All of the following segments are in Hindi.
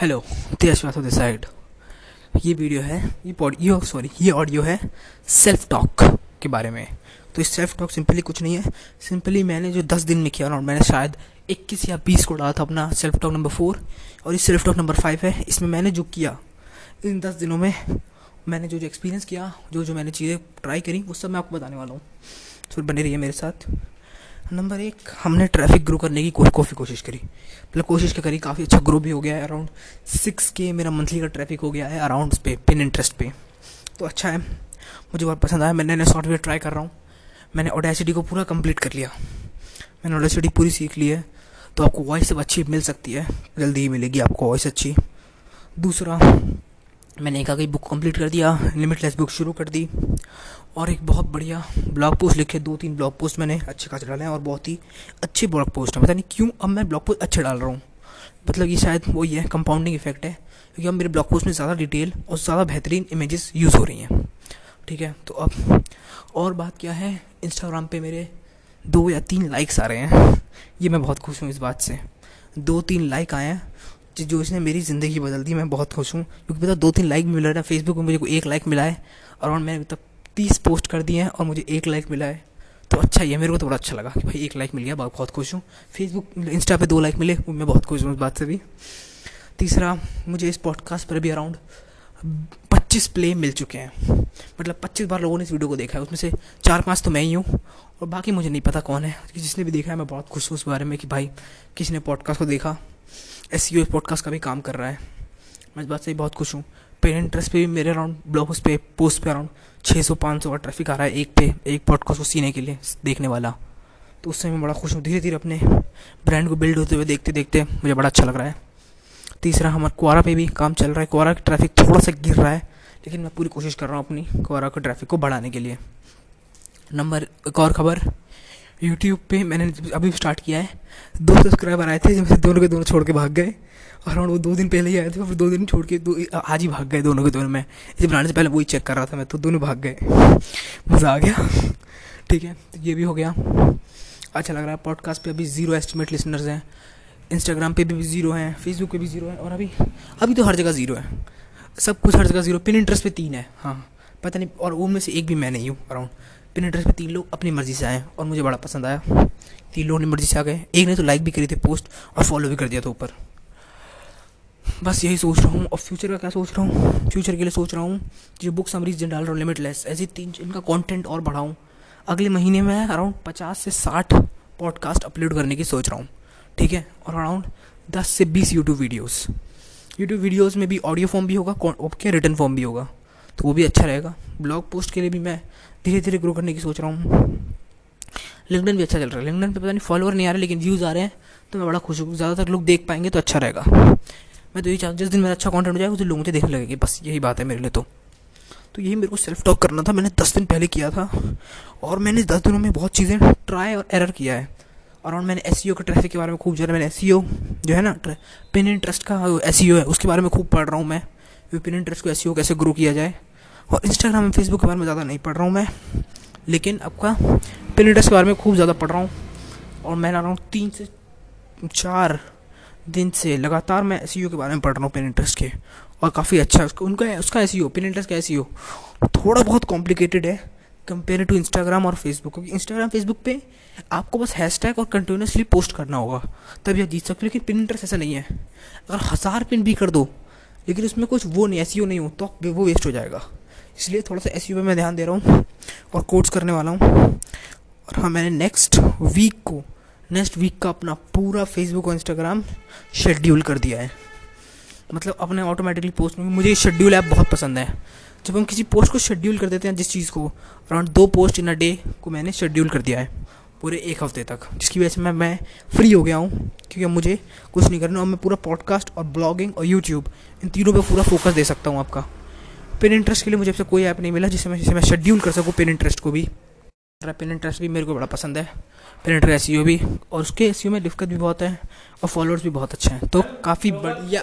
हेलो तेज बात दिस साइड ये वीडियो है, ये ऑडियो सॉरी ये ऑडियो है सेल्फ टॉक के बारे में। तो इस सेल्फ टॉक सिंपली कुछ नहीं है। सिंपली मैंने जो दस दिन में किया अराउंड मैंने शायद इक्कीस या बीस को डाला था अपना सेल्फ टॉक नंबर फोर और इस सेल्फ टॉक नंबर फाइव है, इसमें मैंने जो किया, इन दस दिनों में मैंने जो जो एक्सपीरियंस किया, जो जो मैंने चीज़ें ट्राई करी, वो सब मैं आपको बताने वाला हूँ। तो बने रहिए मेरे साथ। नंबर एक, हमने ट्रैफ़िक ग्रो करने की काफ़ी कोशिश करी। मतलब कोशिश क्या करी? काफ़ी अच्छा ग्रो भी हो गया है अराउंड सिक्स के मेरा मंथली का ट्रैफ़िक हो गया है अराउंड पे पिन इंटरेस्ट पे। तो अच्छा है। मुझे बहुत पसंद आया। मैंने नए सॉफ्टवेयर ट्राई कर रहा हूँ। मैंने ओडेसिटी को पूरा कंप्लीट कर लिया। मैंने ओडेसिटी पूरी सीख ली है। तो आपको वॉइस सब अच्छी मिल सकती है। जल्दी ही मिलेगी आपको वॉइस अच्छी। दूसरा मैंने एक आगे बुक कंप्लीट कर दिया लिमिटलेस बुक शुरू कर दी और एक बहुत बढ़िया ब्लॉग पोस्ट लिखे, दो तीन ब्लॉग पोस्ट मैंने अच्छे खासे डाले हैं और बहुत ही अच्छे ब्लॉग पोस्ट हैं। पता नहीं क्यों अब मैं ब्लॉग पोस्ट अच्छे डाल रहा हूँ। मतलब ये शायद वही है कंपाउंडिंग इफ़ेक्ट है, क्योंकि अब मेरे ब्लॉग पोस्ट में ज़्यादा डिटेल और ज़्यादा बेहतरीन इमेजेस यूज़ हो रही हैं। ठीक है तो अब और बात क्या है? इंस्टाग्राम पे मेरे दो या तीन लाइक्स आ रहे हैं। ये मैं बहुत खुश हूँ इस बात से। दो तीन लाइक आए हैं जो इसने मेरी ज़िंदगी बदल दी, मैं बहुत खुश हूँ। क्योंकि पता दो तीन लाइक मिल रहा है फेसबुक में, मुझे एक लाइक मिला है, अराउंड मैंने तक तीस पोस्ट कर दिए हैं और मुझे एक लाइक मिला है। तो अच्छा ये मेरे को तो बड़ा अच्छा लगा कि भाई एक लाइक मिल गया, बहुत खुश हूँ। फेसबुक इंस्टा पे दो लाइक मिले मैं बहुत खुश हूँ उस बात से भी। तीसरा, मुझे इस पॉडकास्ट पर भी अराउंड पच्चीस प्ले मिल चुके हैं। मतलब पच्चीस बार लोगों ने इस वीडियो को देखा है। उसमें से चार पाँच तो मैं ही हूँ और बाकी मुझे नहीं पता कौन है। जिसने भी देखा है, मैं बहुत खुश हूँ उस बारे में कि भाई, किसी ने पॉडकास्ट को देखा। एस यू पॉडकास्ट का भी काम कर रहा है। मैं इस बात से बहुत खुश हूँ। पेन इंटरेस्ट पे भी मेरे अराउंड ब्लॉग पे पोस्ट पे अराउंड छः सौ, पाँच सौ का ट्रैफ़िक आ रहा है एक पे, एक पॉडकास्ट को सीने के लिए, देखने वाला। तो उससे मैं बड़ा खुश हूँ। धीरे धीरे अपने ब्रांड को बिल्ड होते हुए देखते देखते मुझे बड़ा अच्छा लग रहा है। तीसरा, हमारा कुआरा पे भी काम चल रहा है। कुआरा का ट्रैफ़िक थोड़ा सा गिर रहा है। लेकिन मैं पूरी कोशिश कर रहा हूँ अपनी कुआरा को ट्रैफ़िक को बढ़ाने के लिए। नंबर एक और खबर। यूट्यूब पे मैंने अभी स्टार्ट किया है। दो सब्सक्राइबर आए थे, जिनमें से दोनों के दोनों छोड़ के भाग गए। और वो दो दिन पहले ही आए थे फिर दो दिन छोड़ के दो, आज ही भाग गए दोनों के दोनों में। इसे बनाने से पहले वही चेक कर रहा था मैं तो दोनों भाग गए। मज़ा आ गया। ठीक है तो ये भी हो गया। अच्छा लग रहा है पॉडकास्ट पे अभी ज़ीरो एस्टिमेट लिसनर्स हैं। इंस्टाग्राम पे भी ज़ीरो हैं फेसबुक पे भी ज़ीरो हैं, और अभी अभी तो हर जगह ज़ीरो है। सब कुछ हर जगह ज़ीरो पिन इंटरेस्ट पे तीन है। हाँ। पता नहीं, और उनमें से एक भी मैं नहीं हूँ अराउंड पिन इंटरेस्ट पे तीन लोग अपनी मर्ज़ी से आए और मुझे बड़ा पसंद आया। तीन लोग अपनी मर्ज़ी से आ गए। एक ने तो लाइक भी करी थी पोस्ट और फॉलो भी कर दिया था ऊपर। बस यही सोच रहा हूँ, और फ्यूचर का क्या सोच रहा हूँ? फ्यूचर के लिए सोच रहा हूँ जो बुक समरीज जिन डाल रहा हूँ लिमिटलेस ऐसे तीन इनका कॉन्टेंट और बढ़ाऊँ। अगले महीने में अराउंड पचास से साठ पॉडकास्ट अपलोड करने की सोच रहा हूँ। ठीक है? और अराउंड दस से बीस यूट्यूब वीडियोस यूट्यूब वीडियोस में भी ऑडियो फॉर्म भी होगा क्या रिटर्न फॉर्म भी होगा? तो वो भी अच्छा रहेगा। ब्लॉग पोस्ट के लिए भी मैं धीरे धीरे ग्रो करने की सोच रहा हूँ। लिंकडन भी अच्छा चल रहा है। लिंकडन पे पता नहीं फॉलोअर नहीं आ रहे, लेकिन व्यूज़ आ रहे हैं तो मैं बड़ा खुश हूँ। ज़्यादातर लोग देख पाएँगे तो अच्छा रहेगा। मैं तो यही चाहता हूँ जिस दिन मेरा अच्छा कॉन्टेंट हो जाएगा, उस दिन लोग मुझे देखने लगेंगे। बस यही बात है मेरे लिए तो। तो यही मेरे को सेल्फ टॉक करना था। मैंने दस दिन पहले किया था। और मैंने दस दिनों में बहुत चीज़ें ट्राई और एरर किया है। अराउंड मैंने एस के ट्रैफ़िक के बारे में खूब जाना। मैंने एस जो है ना पिन इंटरेस्ट का एस है, उसके बारे में खूब पढ़ रहा हूँ मैं। पिन इंटरेस्ट को एस कैसे ग्रो किया जाए। और इंस्टाग्राम और फेसबुक के बारे में ज़्यादा नहीं पढ़ रहा हूँ मैं। लेकिन आपका पिन इंटरेस्ट के बारे में खूब ज़्यादा पढ़ रहा हूँ। और मैंने अराउंड तीन से चार दिन से लगातार मैं एस के बारे में पढ़ रहा हूँ पिन इंटरेस्ट के। और काफ़ी अच्छा है उसका, उनका, उसका एस पिन इंटरेस्ट का एस थोड़ा बहुत कॉम्प्लिकेटेड है। कंपेयर टू इंस्टाग्राम और फेसबुक क्योंकि इंस्टाग्राम फेसबुक पे आपको बस हैशटैग और कंटिन्यूसली पोस्ट करना होगा। तभी आप जीत सकते हो, लेकिन पिन इंटरेस्ट ऐसा नहीं है। अगर हज़ार पिन भी कर दो, लेकिन उसमें कुछ वो नहीं एस नहीं हो तो वो वेस्ट हो जाएगा। इसलिए थोड़ा सा एस पे मैं ध्यान दे रहा हूँ और कोर्स करने वाला हूँ। और हाँ मैंने नेक्स्ट वीक को नेक्स्ट वीक का अपना पूरा फेसबुक और इंस्टाग्राम शेड्यूल कर दिया है। मतलब अपने ऑटोमेटिकली पोस्ट में, मुझे शेड्यूल ऐप बहुत पसंद है। जब हम किसी पोस्ट को शेड्यूल कर देते हैं जिस चीज़ को अराउंड दो पोस्ट इन अ डे को मैंने शेड्यूल कर दिया है, पूरे एक हफ़्ते तक, जिसकी वजह से मैं मैं फ्री हो गया हूँ, क्योंकि मुझे कुछ नहीं करना, और मैं पूरा पॉडकास्ट और ब्लॉगिंग और यूट्यूब इन तीनों पे पूरा फोकस दे सकता हूँ आपका। पेन इंटरेस्ट के लिए मुझे अब कोई ऐप नहीं मिला जिससे मैं जिसे मैं शेड्यूल कर सकूँ पिन इंटरेस्ट को भी। पिन इंटरेस्ट भी मेरे को बड़ा पसंद है पिन इंटरेस्ट एस भी, और उसके एस में दिक्कत भी बहुत है, और फॉलोअर्स भी बहुत अच्छे हैं तो काफ़ी बढ़िया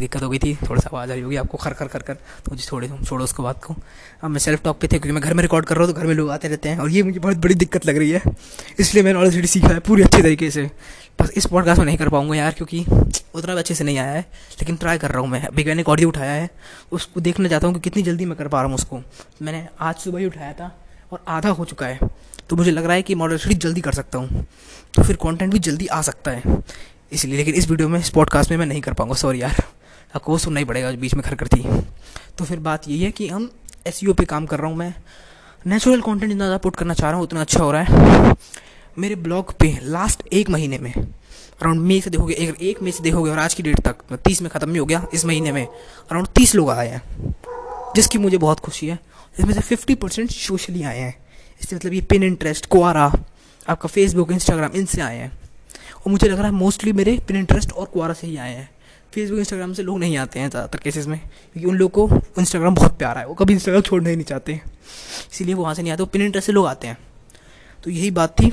दिक्कत हो गई थी थोड़ा सा आवाज़ आ रही होगी आपको खर खर कर कर तो मुझे छोड़े छोड़ो उसको बात को। अब मैं सेल्फ टॉक पे थे, क्योंकि मैं घर में रिकॉर्ड कर रहा हूँ तो घर में लोग आते रहते हैं, और ये मुझे बहुत बड़ी दिक्कत लग रही है। इसलिए मैंने ऑलरेडी सीखा है पूरी अच्छे तरीके से। बस इस पॉडकास्ट में नहीं कर पाऊँगा यार, क्योंकि उतना अच्छे से नहीं आया है, लेकिन ट्राई कर रहा हूँ मैं। अभी मैंने एक ऑडियो उठाया है, उसको देखना चाहता हूँ कि कितनी जल्दी मैं कर पा रहा हूँ उसको। मैंने आज सुबह ही उठाया था, और आधा हो चुका है। तो मुझे लग रहा है कि मॉडरेटरी जल्दी कर सकता हूँ तो फिर कंटेंट भी जल्दी आ सकता है। इसलिए, लेकिन इस वीडियो में, इस पॉडकास्ट में मैं नहीं कर पाऊँगा सॉरी यार। आपको वो सुनना ही पड़ेगा बीच में खर करती तो फिर बात यही है कि हम एस e पे काम कर रहा हूँ मैं। नेचुरल कंटेंट जितना ज़्यादा पुट करना चाह रहा हूँ, उतना अच्छा हो रहा है। मेरे ब्लॉग पे लास्ट एक महीने में अराउंड मई से देखोगे, एक एक मई से देखोगे और आज की डेट तक तीस में ख़त्म ही हो गया इस महीने में। अराउंड तीस लोग आए हैं, जिसकी मुझे बहुत खुशी है। इसमें से फिफ्टी परसेंट सोशली आए हैं। इससे मतलब ये पिन इंटरेस्ट कोआरा आपका फेसबुक इंस्टाग्राम इनसे आए हैं। और मुझे लग रहा है मोस्टली मेरे पिन इंटरेस्ट और कोआरा से ही आए हैं। फेसबुक इंस्टाग्राम से लोग नहीं आते हैं ज़्यादातर केसेस में, क्योंकि उन लोगों को इंस्टाग्राम बहुत प्यारा है, वो कभी इंस्टाग्राम छोड़ना ही नहीं चाहते। इसीलिए वो वहाँ से नहीं आते, वो पिन इंटरेस्ट से लोग आते हैं। तो यही बात थी।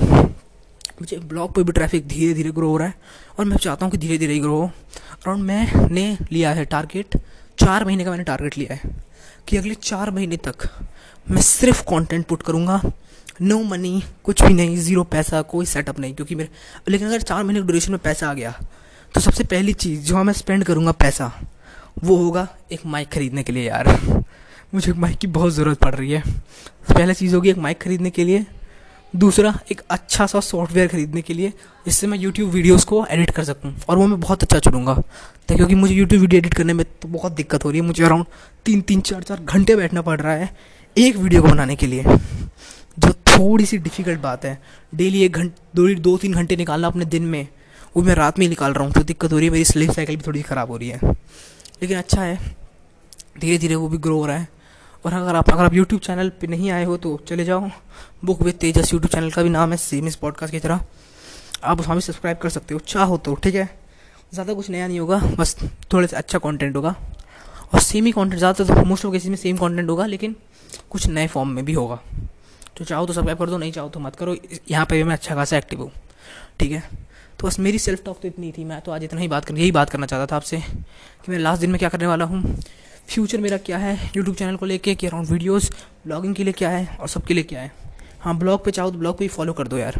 मुझे ब्लॉग पर भी ट्रैफ़िक धीरे धीरे ग्रो हो रहा है और मैं चाहता हूँ कि धीरे धीरे ही ग्रो हो। अराउंड मैंने लिया है टारगेट चार महीने का मैंने टारगेट लिया है कि अगले चार महीने तक मैं सिर्फ़ कंटेंट पुट करूँगा। नो मनी कुछ भी नहीं ज़ीरो पैसा, कोई सेटअप नहीं, क्योंकि मेरे, लेकिन अगर चार महीने की ड्यूरेशन में पैसा आ गया तो सबसे पहली चीज़ जो मैं स्पेंड करूँगा पैसा, वो होगा एक माइक ख़रीदने के लिए यार। मुझे एक माइक की बहुत ज़रूरत पड़ रही है। पहली चीज़ होगी एक माइक ख़रीदने के लिए। दूसरा, एक अच्छा सा सॉफ्टवेयर खरीदने के लिए, जिससे मैं यूट्यूब वीडियोस को एडिट कर सकूँ और वो मैं बहुत अच्छा चुनूँगा। तो क्योंकि मुझे यूट्यूब वीडियो एडिट करने में तो बहुत दिक्कत हो रही है। मुझे अराउंड तीन तीन, चार चार घंटे बैठना पड़ रहा है एक वीडियो को बनाने के लिए। जो थोड़ी सी डिफ़िकल्ट बात है डेली एक घंटे दो दो, तीन घंटे निकालना अपने दिन में वो मैं रात में ही निकाल रहा हूँ तो दिक्कत हो रही है, मेरी स्लीप साइकिल भी थोड़ी ख़राब हो रही है। लेकिन अच्छा है धीरे धीरे वो भी ग्रो हो रहा है। और अगर आप अगर आप यूट्यूब चैनल पे नहीं आए हो तो चले जाओ। Book with Tejas YouTube channel का भी नाम है सेम इस पॉडकास्ट की तरह। आप उस भी सब्सक्राइब कर सकते हो, चाहो तो ठीक है? ज़्यादा कुछ नया नहीं होगा, बस थोड़े से अच्छा कंटेंट होगा। और सेम ही कंटेंट ज़्यादातर तो मोस्ट ऑफ़ केसेस में सेम कंटेंट होगा, लेकिन कुछ नए फॉर्म में भी होगा। तो चाहो तो सब्सक्राइब कर दो, नहीं चाहो तो मत करो। यहाँ पे भी मैं अच्छा खासा एक्टिव हूँ, ठीक है? तो बस मेरी सेल्फ टॉक तो इतनी थी। मैं तो आज इतना ही बात कर यही बात करना चाहता था आपसे कि मैं लास्ट दिन में क्या करने वाला हूँ। फ्यूचर मेरा क्या है? यूट्यूब चैनल को लेके कि अराउंड वीडियोस ब्लॉगिंग के लिए क्या है और सबके लिए क्या है? हाँ ब्लॉग पे चाहो तो ब्लॉग पे ही फॉलो कर दो यार।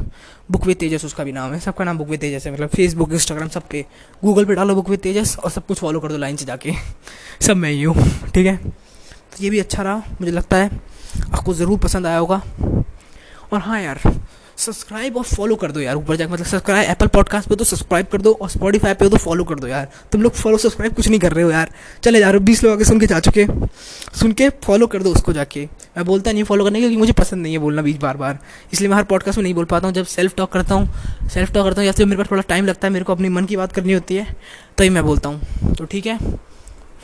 बुक विद तेजस उसका भी नाम है। सबका नाम बुक विद तेजस है। मतलब फेसबुक इंस्टाग्राम सब पे गूगल पे डालो बुक विद तेजस और सब कुछ फॉलो कर दो लाइन से जाके। सब मैं ही हूँ, ठीक है? तो ये भी अच्छा रहा। मुझे लगता है आपको ज़रूर पसंद आया होगा। और हाँ यार सब्सक्राइब और फॉलो कर दो यार, ऊपर जाकर मतलब सब्सक्राइब एप्पल पॉडकास्ट पे तो सब्सक्राइब कर दो और स्पॉटीफाई पे तो फॉलो कर दो यार। तुम लोग फॉलो, सब्सक्राइब कुछ नहीं कर रहे हो यार। चले हो, बीस लोग आगे सुन के जा चुके सुन के फॉलो कर दो उसको जाके। मैं बोलता नहीं फॉलो करने क्योंकि मुझे पसंद नहीं है बोलना बीच बार बार। इसलिए मैं हर पॉडकास्ट में नहीं बोल पाता हूँ। जब सेल्फ टॉक करता हूँ सेल्फ टॉक करता हूँ, या फिर मेरे पास थोड़ा टाइम लगता है, मेरे को अपनी मन की बात करनी होती है, तभी मैं बोलता हूँ। तो ठीक है,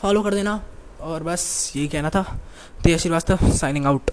फॉलो कर देना और बस यही कहना था। तेज श्रीवास्तव साइनिंग आउट